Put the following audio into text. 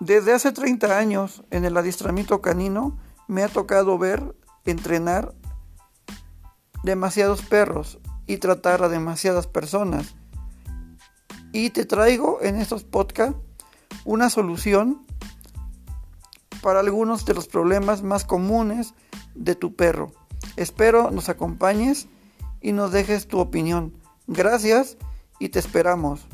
Desde hace 30 años en el adiestramiento canino me ha tocado ver, entrenar demasiados perros y tratar a demasiadas personas. Y te traigo en estos podcasts una solución para algunos de los problemas más comunes de tu perro. Espero nos acompañes y nos dejes tu opinión. Gracias y te esperamos.